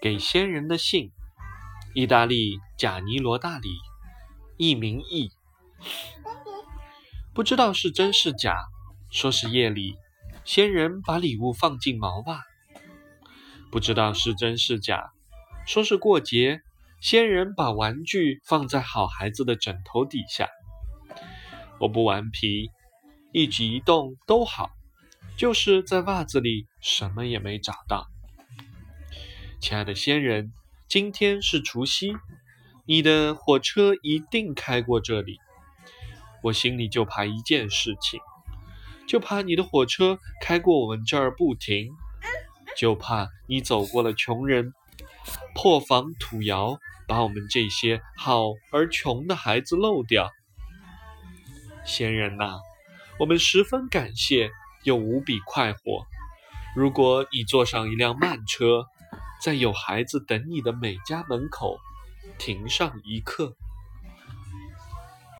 给先人的信，意大利贾尼罗大里，译名译，不知道是真是假。说是夜里，仙人把礼物放进毛袜，不知道是真是假。说是过节，仙人把玩具放在好孩子的枕头底下。我不顽皮，一举一动都好，就是在袜子里什么也没找到。亲爱的仙人，今天是除夕，你的火车一定开过这里。我心里就怕一件事情，就怕你的火车开过我们这儿不停，就怕你走过了穷人破房土窑，把我们这些好而穷的孩子漏掉。仙人呐，我们十分感谢，又无比快活。如果你坐上一辆慢车，在有孩子等你的每家门口停上一刻。